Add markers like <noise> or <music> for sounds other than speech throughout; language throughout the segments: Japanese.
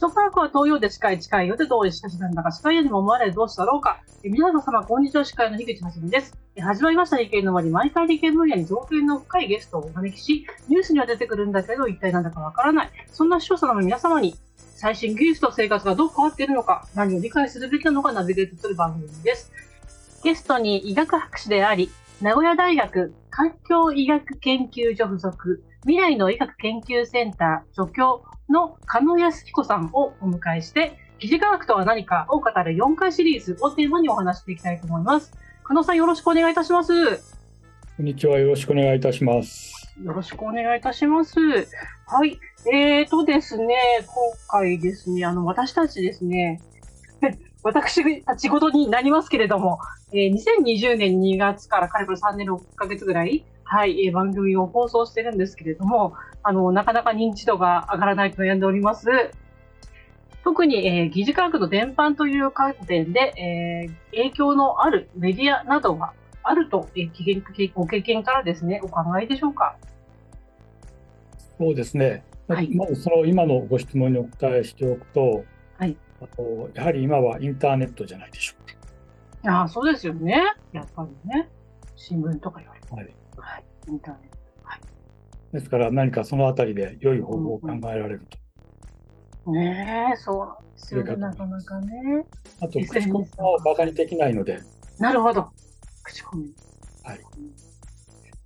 首都科学は東洋で近い近いよでどういうしかしなんだか近いようにも思われるどうしたろうか。え皆様、こんにちは、司会の樋口はじめです。え始まりました理系の森、毎回理系分野に造形の深いゲストをお招きし、ニュースには出てくるんだけど、一体なんだかわからない。そんな視聴者の皆様に、最新技術と生活がどう変わっているのか、何を理解するべきなのかナビゲートする番組です。ゲストに医学博士であり、名古屋大学環境医学研究所附属未来の医学研究センター助教の加野康彦さんをお迎えして、疑似科学とは何かを語る4回シリーズをテーマにお話していきたいと思います。加野さんよろしくお願いいたします。よこんにちは。よろしくお願いいたします。ろしくお願いいたします。はい。えーとですね、今回ですね、あの、私たちですね、私たちごとになりますけれども、えー2020年2月からかれこれ3年6ヶ月ぐらい、はい、えー番組を放送してるんですけれども、あの、なかなか認知度が上がらないと悩んでおります。特に、えー疑似科学の伝播という観点で、えー影響のあるメディアなどはあると、えーご経験からですね、お考えでしょうか？そうですね。まはいまずその今のご質問にお答えしておくと、はいあとやはり今はインターネットじゃないでしょうああ、そうですよね。やっぱりね。新聞とかよりか。はい、も。はい。インターネット。ですから何かそのあたりで良い方法を考えられると。ねえ、そうなんですよね。なかなかね。あと、口コミをバカにできないので、なるほど。口コミ。はい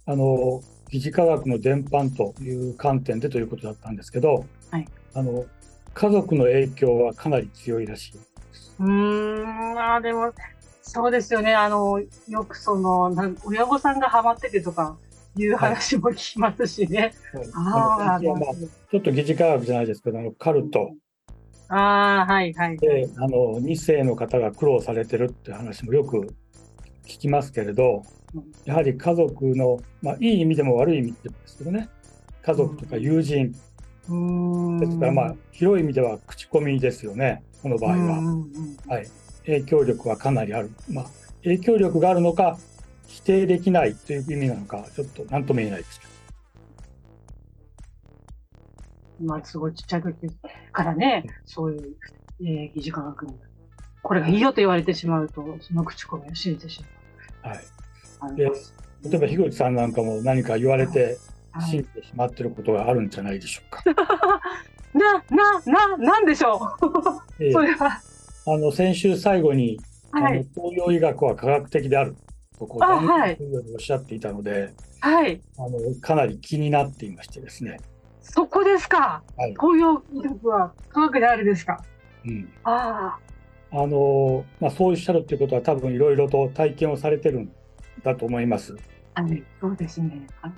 あの、疑似科学の伝播という観点でということだったんですけど、はいあの、家族の影響はかなり強いらしい。うーん、あーでも、そうですよね。あの、よくその、親御さんがハマっててとかいう話も聞きますしね。ああ、あの一応まあちょっと疑似科学じゃないですけど、あのカルトああ、はいはい。で、あの2世の方が苦労されてるって話もよく聞きますけれどうん、やはり家族の、まあ、いい意味でも悪い意味でもですけどね、家族とか友人。ですから、まあ、広い意味では口コミですよね、この場合は。はい、影響力はかなりある。まあ、影響力があるのか、否定できないという意味なのか、ちょっと何とも言えないですけど。まあ、すごいちっちゃい時からね、そういう、えー、疑似科学に、これがいいよと言われてしまうと、その口コミを信じてしはい、まう。で例えば、樋口さんなんかも何か言われてはい信じてしまってることがあるんじゃないでしょうか。<laughs> な、な、な、なんでしょう？<laughs> ええそれは、あの先週最後に、はい、あの東洋医学は科学的であるとこはいおっしゃっていたので、はい、あのかなり気になっていましてですね。そこですか？はい東洋医学は科学であるですか？うんああのまあ、そうおっしゃるということは多分いろいろと体験をされてるんだと思います。あ、はい、そうですね。あの、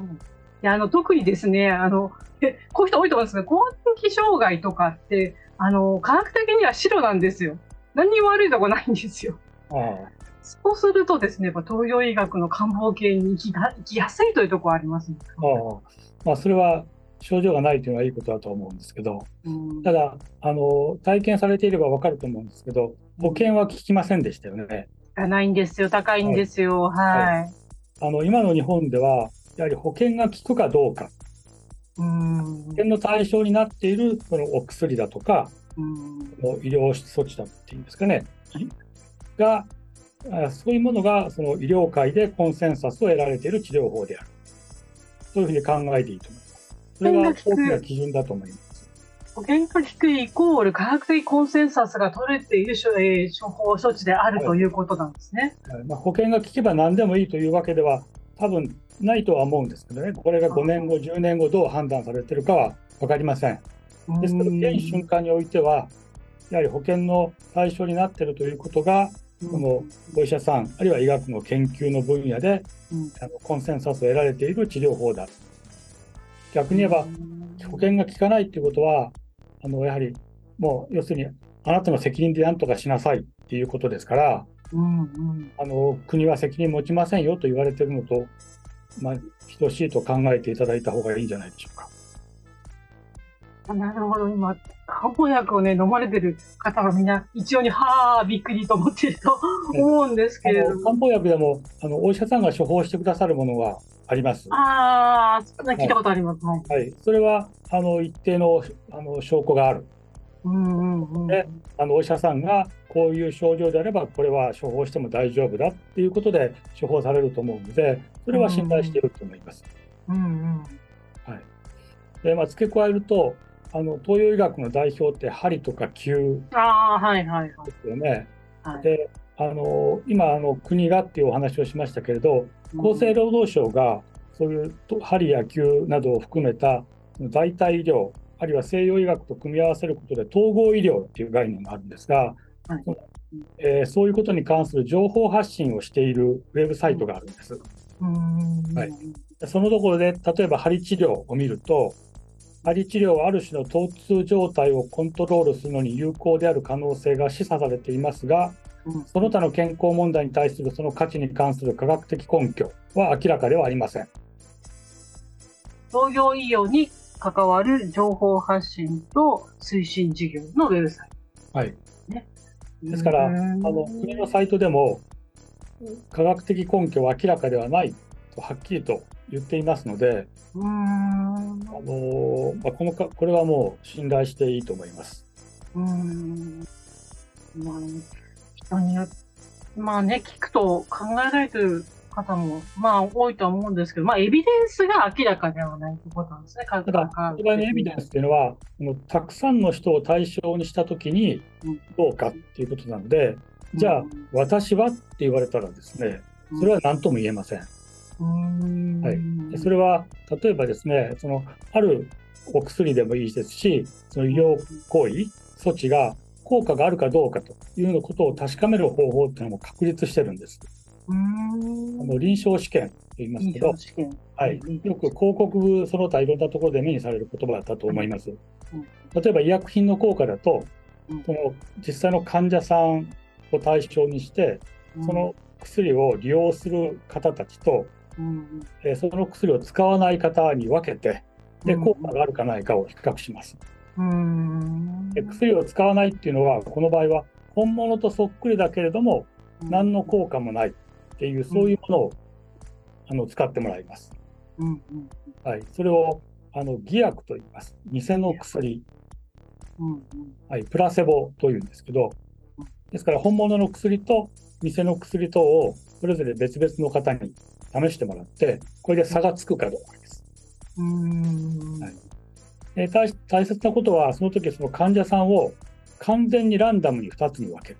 いや、あの、特にですね、あの、えこういう人多いと思うんですけど、更年期障害とかって、あの、科学的には白なんですよ。何にも悪いとこないんですよ。ああそうするとですね、やっぱ東洋医学の漢方系に行きが行きやすいというところありますね。ああまあ、それは症状がないというのはいいことだと思うんですけど、うんただ、あの体験されていれば分かると思うんですけど、保険は効きませんでしたよね。がないんですよ、高いんですよ。はい。あの今の日本では、やはり保険が効くかどうか、うん。保険の対象になっているそのお薬だとか、うん医療措置だっていうんですかね、が、あそういうものがその医療界でコンセンサスを得られている治療法である。そういうふうに考えていいと思います。それが大きな基準だと思います。保険が低いイコール科学的コンセンサスが取れている処,、えー処方処置であるということなんですね。はいまあ、保険が効けば何でもいいというわけでは多分ないとは思うんですけどね、これが5年後、10年後どう判断されているかは分かりません。ですから、現瞬間においては、やはり保険の対象になっているということが、このお医者さん、あるいは医学の研究の分野でうん。あのコンセンサスを得られている治療法だ。逆に言えば、保険が効かないということは、あのやはりもう要するに、あなたの責任で何とかしなさいっていうことですから、うんうん。あの国は責任持ちませんよと言われているのと、まあ、等しいと考えていただいた方がいいんじゃないでしょうか。あなるほど、今、漢方薬をね、飲まれてる方がみんな一様に、はあ、びっくりと思っていると思うんですけあれども。の漢方薬でもあのお医者さんが処方してくださるものがあります。ああ、聞いたことあります。はい。はい、それはあの一定のあの証拠がある。うんうんうんであのお医者さんがこういう症状であればこれは処方しても大丈夫だっていうことで処方されると思うのでそれは信頼していると思います。うんうんでまあ、付け加えるとあの東洋医学の代表って針とか灸ああ、はいはいはい。ですよね。はいであの今あの国がっていうお話をしましたけれど厚生労働省がそういうと針や灸などを含めた代替医療あるいは西洋医学と組み合わせることで統合医療っていう概念があるんですが、はいえーそういうことに関する情報発信をしているウェブサイトがあるんです。うんはい。そのところで例えば針治療を見ると針治療はある種の疼痛状態をコントロールするのに有効である可能性が示唆されていますがうん。その他の健康問題に対するその価値に関する科学的根拠は明らかではありません。創業医療に関わる情報発信と推進事業のウェブサイはい、ト。ですからあの国のサイトでも科学的根拠は明らかではないとはっきりと言っていますので、あのまあ、このかこれはもう信頼していいと思います。うーんまあ、人によって、まあね、聞くと考えられてる方も、まあ多いとは思うんですけど、まあエビデンスが明らかではないということなんですね。たただ、それのエビデンスというのは、たくさんの人を対象にしたときにうんどうかっていうことなので、じゃあ、私はって言われたらですね、それは何とも言えません。うん、はい。でそれは例えばですね、そのあるお薬でもいいですし、その医療行為、措置が効果があるかどうかというようなことを確かめる方法っていうのも確立してるんです。あの臨床試験と言いますけど、はい、よく広告その他いろんなところで目にされる言葉だと思います。例えば医薬品の効果だとうん、その実際の患者さんを対象にして、その薬を利用する方たちと、うんえーその薬を使わない方に分けて、でうん効果があるかないかを比較します。うんで薬を使わないっていうのは、この場合は本物とそっくりだけれども、何の効果もないっていう、そういうものをあの使ってもらいます。うんうん。はい、それをあの偽薬と言います。偽の薬、はい、プラセボというんですけど、ですから本物の薬と偽の薬とをそれぞれ別々の方に試してもらって、これで差がつくかどうかです。うんはいで大大切なことは、その時その患者さんを完全にランダムに2つに分ける。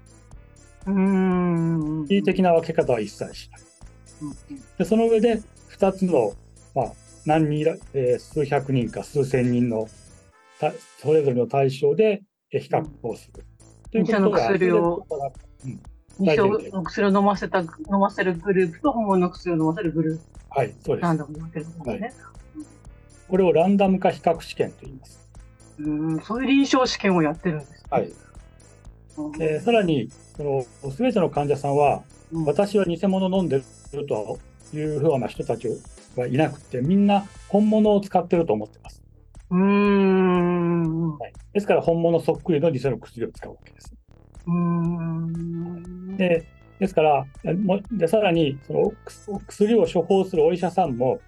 うん一時的な分け方は一切しない。でその上で2つの、まあ、何人えー数百人か数千人のたそれぞれの対象でえー比較をする。うこと偽の薬をそれで二種の薬を飲ませた飲ませるグループと本物の薬を飲ませるグループはい、そうです。ランダムに分けるんですね。これをランダム化比較試験と言います。うん、そういう臨床試験をやってるんです、ね。はい。うんでさらに、その全ての患者さんは、うん私は偽物飲んでるというふうな人たちはいなくて、みんな本物を使ってると思ってます。はい、ですから、本物そっくりの偽の薬を使うわけです。ーん。でですから、えもでさらにそのく薬を処方するお医者さんも、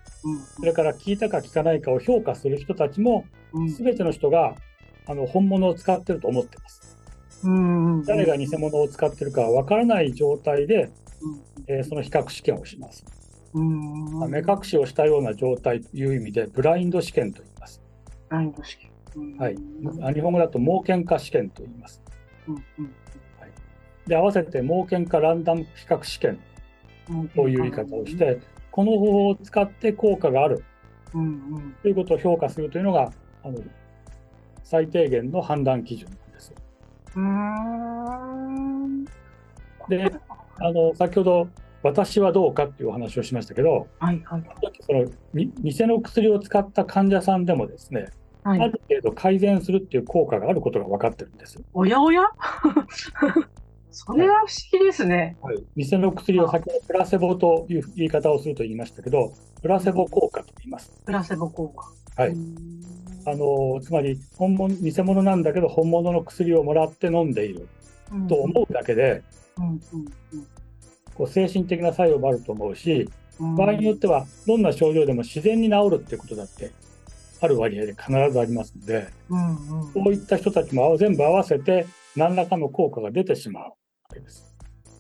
それから効いたか効かないかを評価する人たちも、うんすべての人があの本物を使ってると思ってます。うん。誰が偽物を使ってるかは分からない状態で、うんえーその比較試験をします。うん。まあ目隠しをしたような状態という意味で、ブラインド試験と言います。試験。うんはい、あ日本語だと盲検化試験と言います。うんで、合わせて盲検化ランダム比較試験うん。という言い方をし。て、この方法を使って効果があるうんうん。ということを評価するというのが、あの最低限の判断基準です。で、あの先ほど、私はどうかっていうお話をしましたけど、はいはい。そのに偽の薬を使った患者さんでもですね、はい。ある程度改善するっていう効果があることが分かってるんです。おやおや？<laughs> それは不思議ですね。はい、偽の薬を先ほどプラセボという言い方をすると言いましたけど、プラセボ効果と言います。プラセボ効果。はいうんあのつまり本物、偽物なんだけど、本物の薬をもらって飲んでいると思うだけで、うんうんこう精神的な作用もあると思うし、うん。場合によっては、どんな症状でも自然に治るっていうことだってある割合で必ずありますので、うんうん。そういった人たちも全部合わせて何らかの効果が出てしまう。わけです。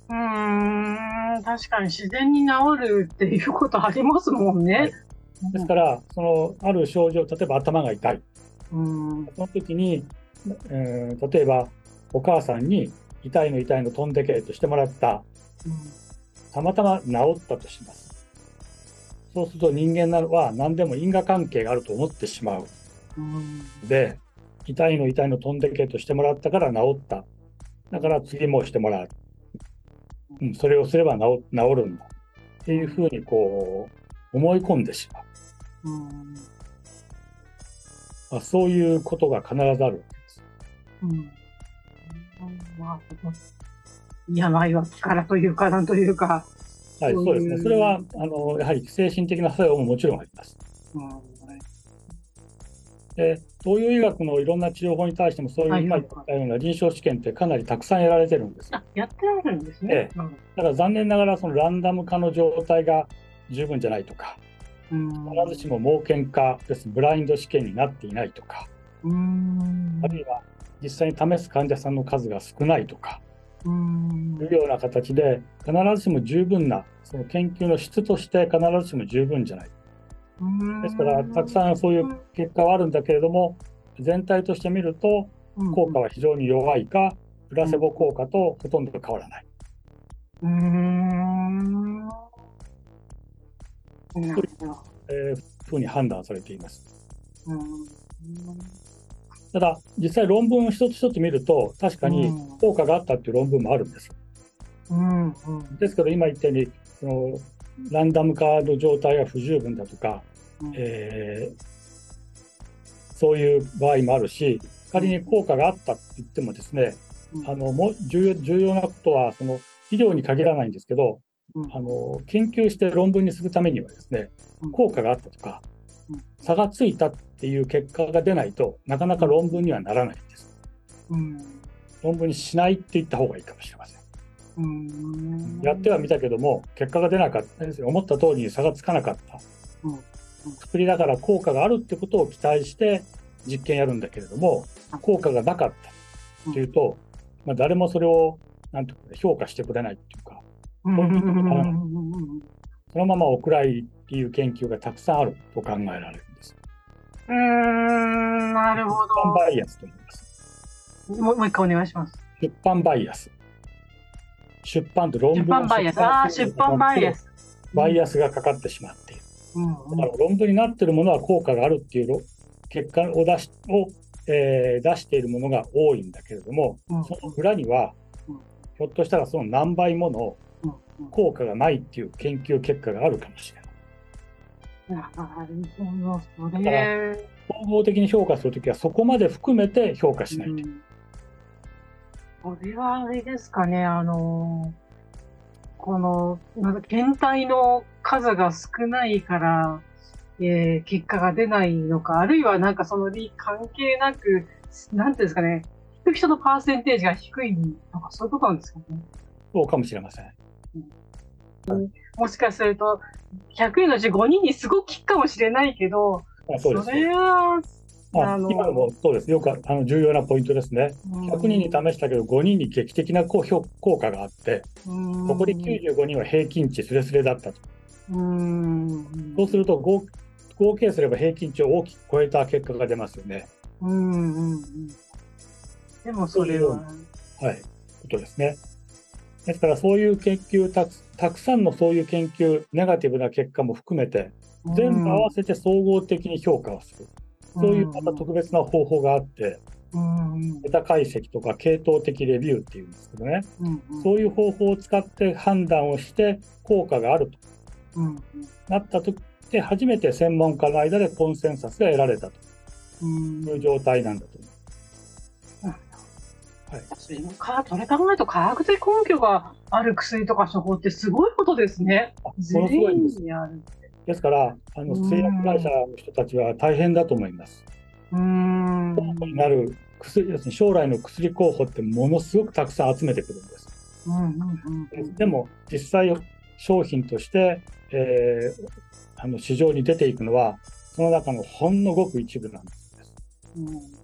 うーん、確かに自然に治るっていうことありますもんね。はい。ですから、そのある症状、例えば頭が痛い、うん、その時に、えー例えばお母さんに痛いの痛いの飛んでけとしてもらった、たまたま治ったとします。そうすると人間は何でも因果関係があると思ってしまう。で、痛いの痛いの飛んでけとしてもらったから治った。だから次もしてもらう。うん、それをすれば治治るんだ。っていうふうにこう思い込んでしまう。うん、まあ、そういうことが必ずあるわけです。うん。まあ、病は気からというか、なんというか。はい、そうですね。それは、あの、やはり精神的な作用ももちろんあります。うん、で、東洋医学のいろんな治療法に対しても、そういうはい今言ったような臨床試験ってかなりたくさんやられてるんです。だあ、やってあるんですね。から残念ながら、そのランダム化の状態が十分じゃないとか、うん。必ずしも盲検化です、ブラインド試験になっていないとか、うん。あるいは実際に試す患者さんの数が少ないとか、うん。いうような形で、必ずしも十分な、その研究の質として必ずしも十分じゃない。ですから、たくさんそういう結果はあるんだけれども、全体として見ると、効果は非常に弱いか、プラセボ効果とほとんど変わらない。うん。なるほど。えーふうに判断されています。うん。ただ、実際論文を一つ一つ見ると、確かにうん効果があったっていう論文もあるんです。うん。うん。ですけど、今言ったように、そのランダム化の状態が不十分だとか、えーそういう場合もあるし、仮に効果があったって言ってもですね、あのもう重要重要なことは、その医療に限らないんですけど、うんあの研究して論文にするためにはですねうん、効果があったとかうん、差がついたっっていう結果が出ないとなかなか論文にはならないんです。うん。論文にしないって言った方がいいかもしれません。うん。やってはみたけども、結果が出なかった思った通りに差がつかなかったうん。作りだから効果があるってことを期待して実験やるんだけれども、効果がなかったっていうと、まあ、誰もそれをなんていうか評価してくれないっていうか、うん。そのままお蔵入りっていう研究がたくさんあると考えられる。うん。なるほ出版バイアスと言います。ど。もうもう一回お願いします。出版バイアス。出版と論出文を版バイアス。ああ、出版バイアス。ス。バイアスがかかってしまっている。うん。だから論文になっているものは効果があるっていう結果を出しを、えー出しているものが多いんだけれども、うんその裏には、うんひょっとしたらその何倍ものうん。効果がないっていう研究結果があるかもしれない。なるほど。そだかられ。総合的に評価するときはそこまで含めて評価しないと。うんこれはあれですかね、あの、この、なんか検体の数が少ないから、えー結果が出ないのか、あるいはなんかその理関係なく、なんていうんですかね、聞く人のパーセンテージが低いとか、そういうことなんですかね。そうかもしれません。もしかすると、100人のうち5人にすごく効くかもしれないけど、まあ、そうですれは、まああの今のもそうです。よくあの重要なポイントですね。100人に試したけど5人に劇的な効評効果があって、残り95人は平均値すれすれだったと。うん。そうすると合合計すれば平均値を大きく超えた結果が出ますよね。うんうんうん。でもそれは、はい。ことですね。ですからそういう研究たく、たくさんのそういう研究、ネガティブな結果も含めて、全部合わせて総合的に評価をする。そういうまた特別な方法があって、うんメタ解析とか系統的レビューっていうんですけどね、うんそういう方法を使って判断をして効果があると。うんなったときで初めて専門家の間でコンセンサスが得られたと。うん。いう状態なんだと。思います。それもかそれ考えると科学的根拠がある薬とか処方ってすごいことですね。すごいんです。ですから、あのうん製薬会社の人たちは大変だと思います。うーん。になる薬要するに将来の薬候補ってものすごくたくさん集めてくるんです。うんうんうんでも実際商品として、えーあの市場に出ていくのはその中のほんのごく一部なんです。うん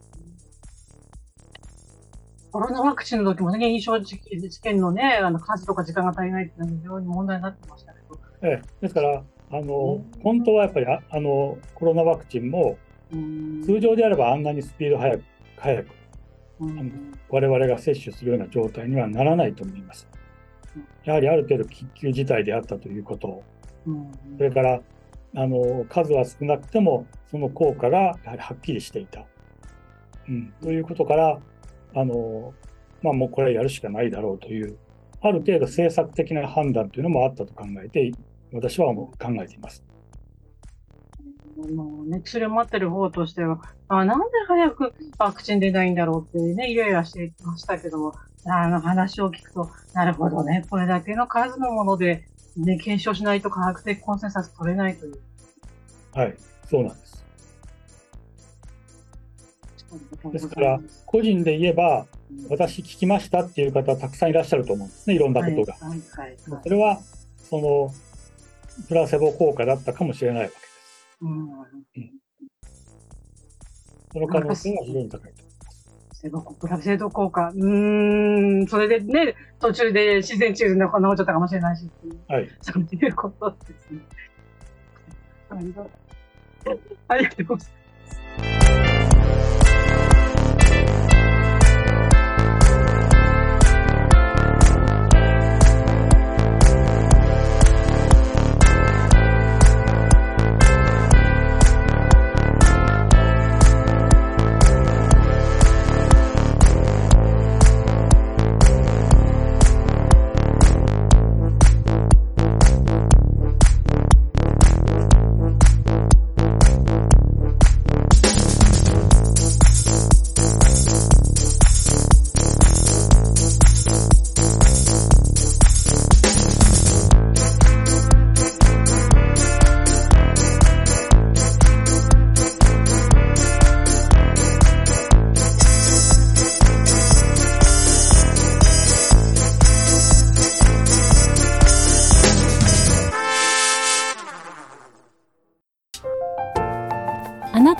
コロナワクチンの時もね、臨床試験のね、あの数とか時間が足りないっていうのは非常に問題になってましたけど。ええ、ですから、あの、本当はやっぱりああのコロナワクチンも、通常であればあんなにスピード速く、速く、我々が接種するような状態にはならないと思います。やはりある程度緊急事態であったということ、それからあの数は少なくてもその効果がやはりはっきりしていた、うん、ということからあの、まあ、もうこれはやるしかないだろうという、ある程度政策的な判断というのもあったと考えて、私は考えています。もうね、薬を待ってる方としては、あなんで早くワクチン出ないんだろうってね、イライラしてましたけども、あの話を聞くと、なるほどね、これだけの数のもので、ね、検証しないと科学的コンセンサス取れないという。はい、そうなんです。ですから、個人で言えば、私聞きましたっていう方たくさんいらっしゃると思うんですね、いろんなことが。それは、その、プラセボ効果だったかもしれないわけです。うん、その可能性は非常に高いと思います。プラセボ効果、うん、それでね、途中で自然治癒でこんなっちゃったかもしれないし、はい、そういうことですね。ありがとうございます。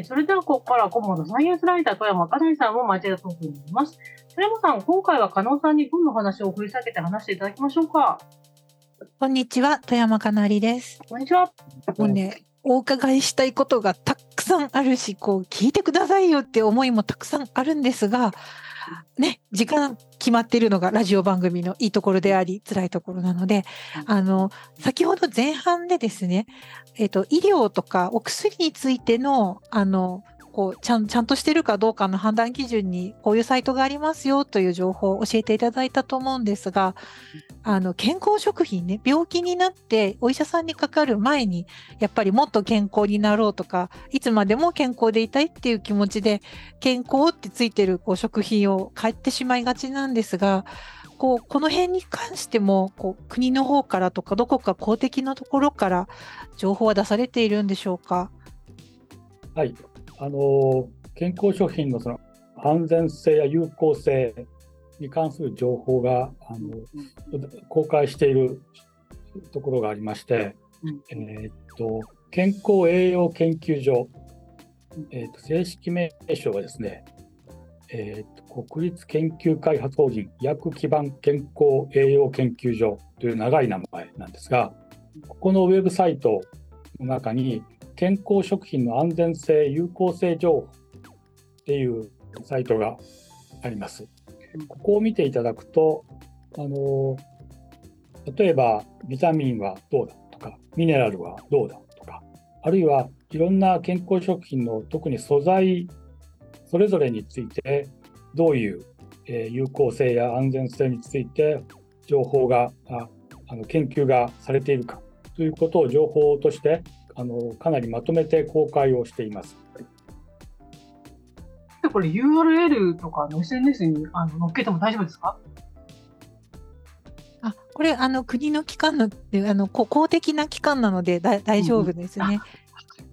えそれではここから顧問のサイエンスライター富山かなりさんを交えたトークになります。富山さん、今回は加納さんにどんな話を掘り下げて話していただきましょうか。こんにちは、富山かなりです。こんにちは。もうね、お伺いしたいことがたくさんあるし、こう聞いてくださいよって思いもたくさんあるんですが、ね、時間決まっているのがラジオ番組のいいところであり辛いところなので、あの先ほど前半でですね、えーと、医療とかお薬についてのあのこうちゃんちゃんとしてるかどうかの判断基準にこういうサイトがありますよという情報を教えていただいたと思うんですがあの健康食品ね病気になってお医者さんにかかる前にやっぱりもっと健康になろうとかいつまでも健康でいたいっていう気持ちで健康ってついてるこう食品を買ってしまいがちなんですがこうこの辺に関してもこう国の方からとかどこか公的なところから情報は出されているんでしょうか？はいあの健康食品のその安全性や有効性に関する情報があの公開しているところがありまして、えー、っと健康栄養研究所、えー、っと正式名称はですね、えー、っと国立研究開発法人医薬基盤健康栄養研究所という長い名前なんですがここのウェブサイトの中に健康食品の安全性、有効性情報っていうサイトがあります。ここを見ていただくと、あの例えばビタミンはどうだとか、ミネラルはどうだとか、あるいはいろんな健康食品の特に素材それぞれについてどういう、え有効性や安全性について情報があの研究がされているかとということを情報としてあのかなりまとめて公開をしています。これ URL とかの SNS にあの載っけても大丈夫ですか？あこれあの国の機関のあのこ公的な機関なのでだ大丈夫ですね。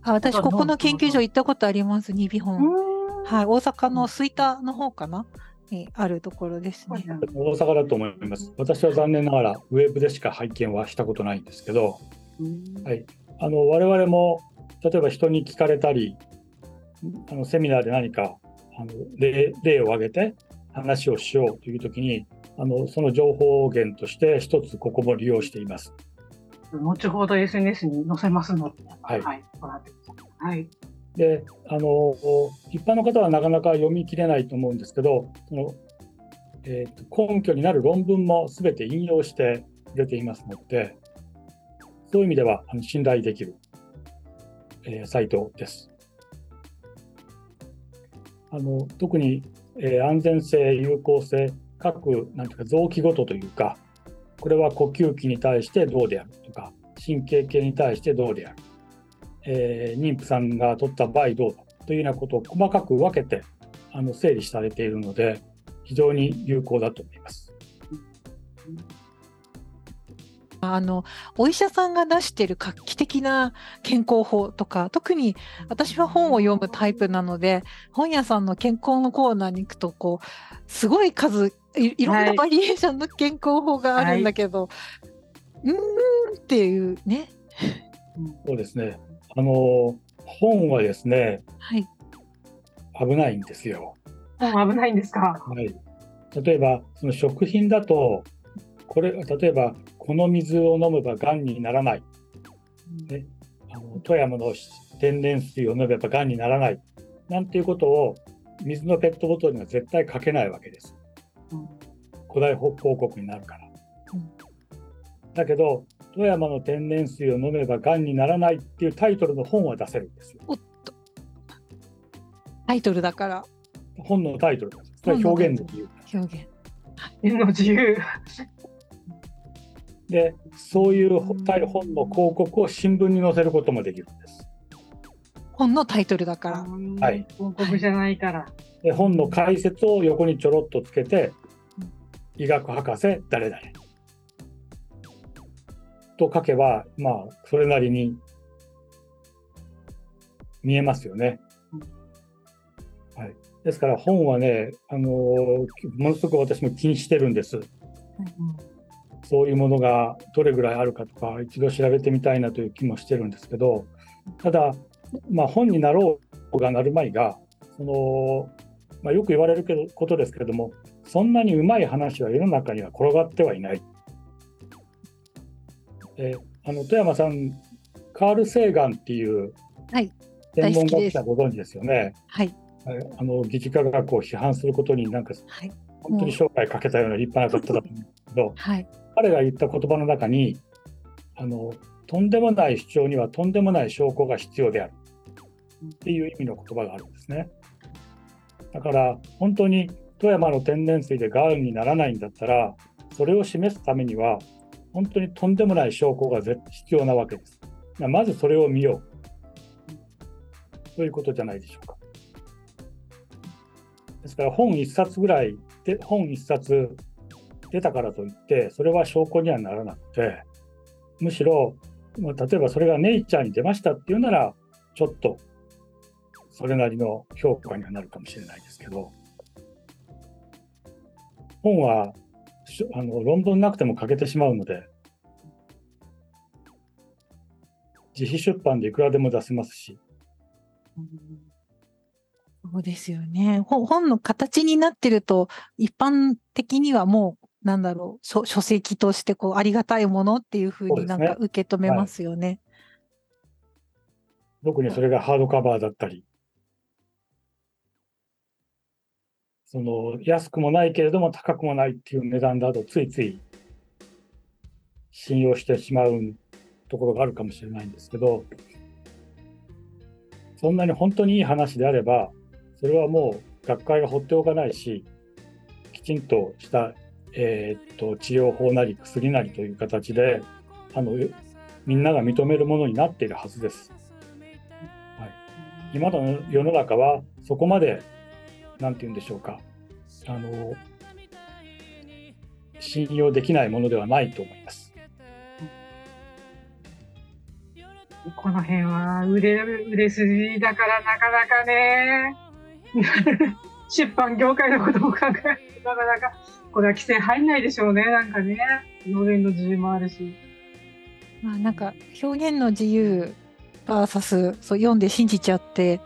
あ私ここの研究所行ったことありますニビホン。はい大阪の吹田の方かな？にあるところですね。大阪だと思います。私は残念ながらウェブでしか拝見はしたことないんですけど、はい、あの我々も例えば人に聞かれたりあのセミナーで何かあの例例を挙げて話をしようというときにあのその情報源として一つここも利用しています。後ほど SNS に載せますので、はい、はい、はい。であの一般の方はなかなか読み切れないと思うんですけどその、えーと、根拠になる論文もすべて引用して出ていますのでそういう意味では信頼できる、え、サイトです。あの特に、え、安全性、有効性、各なんていうか臓器ごとというか、これは呼吸器に対してどうであるとか、神経系に対してどうである、えー、妊婦さんが取った場合どうだというようなことを細かく分けてあの整理されているので、非常に有効だと思います。あのお医者さんが出している画期的な健康法とか特に私は本を読むタイプなので本屋さんの健康のコーナーに行くとこうすごい数いいろんなバリエーションの健康法があるんだけど、はい、うーんっていうね。そうですねあの本はですね、はい、危ないんですよ。本危ないんですか？はい、例えばその食品だとこれ例えばこの水を飲めばがんにならない、ね、あの富山の天然水を飲めばがんにならないなんていうことを水のペットボトルには絶対書けないわけです。うん、古代報告になるから。うん、だけど富山の天然水を飲めばがんにならないっていうタイトルの本は出せるんですよ。おっとタイトルだから。本のタイトルです。それは表現の自由。表現。の自由。でそういう本の広告を新聞に載せることもできるんです。本のタイトルだから。はい。広告じゃないから。で本の解説を横にちょろっとつけて、医学博士誰々と書けば、まあ、それなりに見えますよね。はい、ですから本はね、あのものすごく私も気にしてるんです。そういうものがどれぐらいあるかとか、一度調べてみたいなという気もしてるんですけど、ただ、まあ、本になろうがなるまいが、そのまあ、よく言われるけどことですけれども、そんなにうまい話は世の中には転がってはいない。えー、あの富山さん、カール・セーガンっていう専門学者ご存知ですよね。はい、あの疑似科学を批判することになんか、はい、本当に生涯かけたような立派な方だと思うんですけど、はい、彼が言った言葉の中にあの、とんでもない主張にはとんでもない証拠が必要であるっていう意味の言葉があるんですね。だから本当に富山の天然水でがんにならないんだったらそれを示すためには本当にとんでもない証拠が必要なわけです。まずそれを見ようということじゃないでしょうか。ですから本1冊ぐらいで本1冊出たからといってそれは証拠にはならなくてむしろ例えばそれがネイチャーに出ましたっていうならちょっとそれなりの評価にはなるかもしれないですけど、本はあの論文なくても書けてしまうので、自費出版でいくらでも出せますし。そうですよね。本の形になってると、一般的にはもう、なんだろう、書書籍としてこうありがたいものっていうふうになんか受け止めますよね。特にそれがハードカバーだったり、その安くもないけれども高くもないっていう値段だとついつい信用してしまうところがあるかもしれないんですけどそんなに本当にいい話であればそれはもう学会が放っておかないしきちんとした、えー、っと治療法なり薬なりという形であのみんなが認めるものになっているはずです。はい、今の世の中はそこまでなんて言うんでしょうかあの信用できないものではないと思います。この辺は売れ、売れ筋だからなかなかね、<laughs> 出版業界のことも考えるとなかなか、これは規制入んないでしょうね、なんかね。表現の自由もあるし。まあなんか表現の自由 VS そう読んで信じちゃって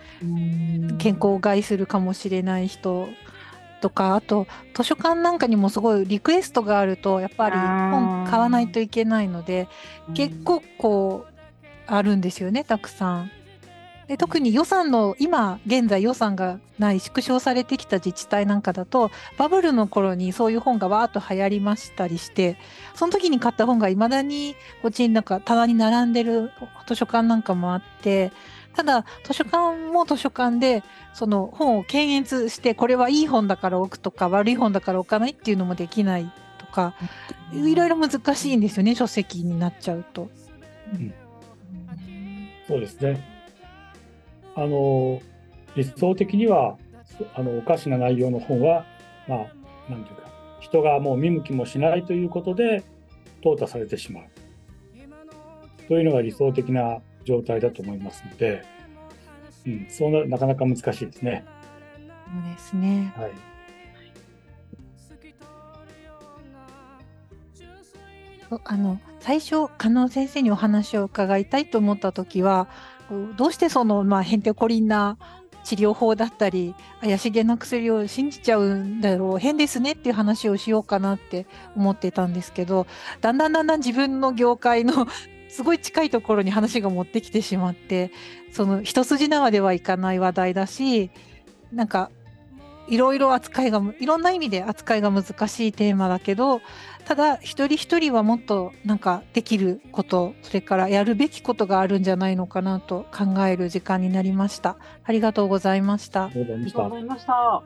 健康を害するかもしれない人とかあと図書館なんかにもすごいリクエストがあるとやっぱり本買わないといけないので結構こうあるんですよねたくさん。で特に予算の今現在予算がない縮小されてきた自治体なんかだとバブルの頃にそういう本がわーっと流行りましたりしてその時に買った本がいまだにこっちになんか棚に並んでる図書館なんかもあってただ図書館も図書館でその本を検閲してこれはいい本だから置くとか悪い本だから置かないっていうのもできないとかいろいろ難しいんですよね書籍になっちゃうと。うん、そうですねあの理想的にはあのおかしな内容の本はまあなんていうか人がもう見向きもしないということで淘汰されてしまうというのが理想的な状態だと思いますので、うん、そうななかなか難しいですね。そうですね。はい。あの最初加納先生にお話を伺いたいと思った時はどうしてその、まあ、ヘンテコリンな治療法だったり怪しげな薬を信じちゃうんだろう変ですねっていう話をしようかなって思ってたんですけどだんだんだんだん自分の業界の <laughs> すごい近いところに話が持ってきてしまってその一筋縄ではいかない話題だしなんかいろいろ扱いがいろんな意味で扱いが難しいテーマだけどただ一人一人はもっとなんかできることそれからやるべきことがあるんじゃないのかなと考える時間になりました。ありがとうございました。ありがとうございました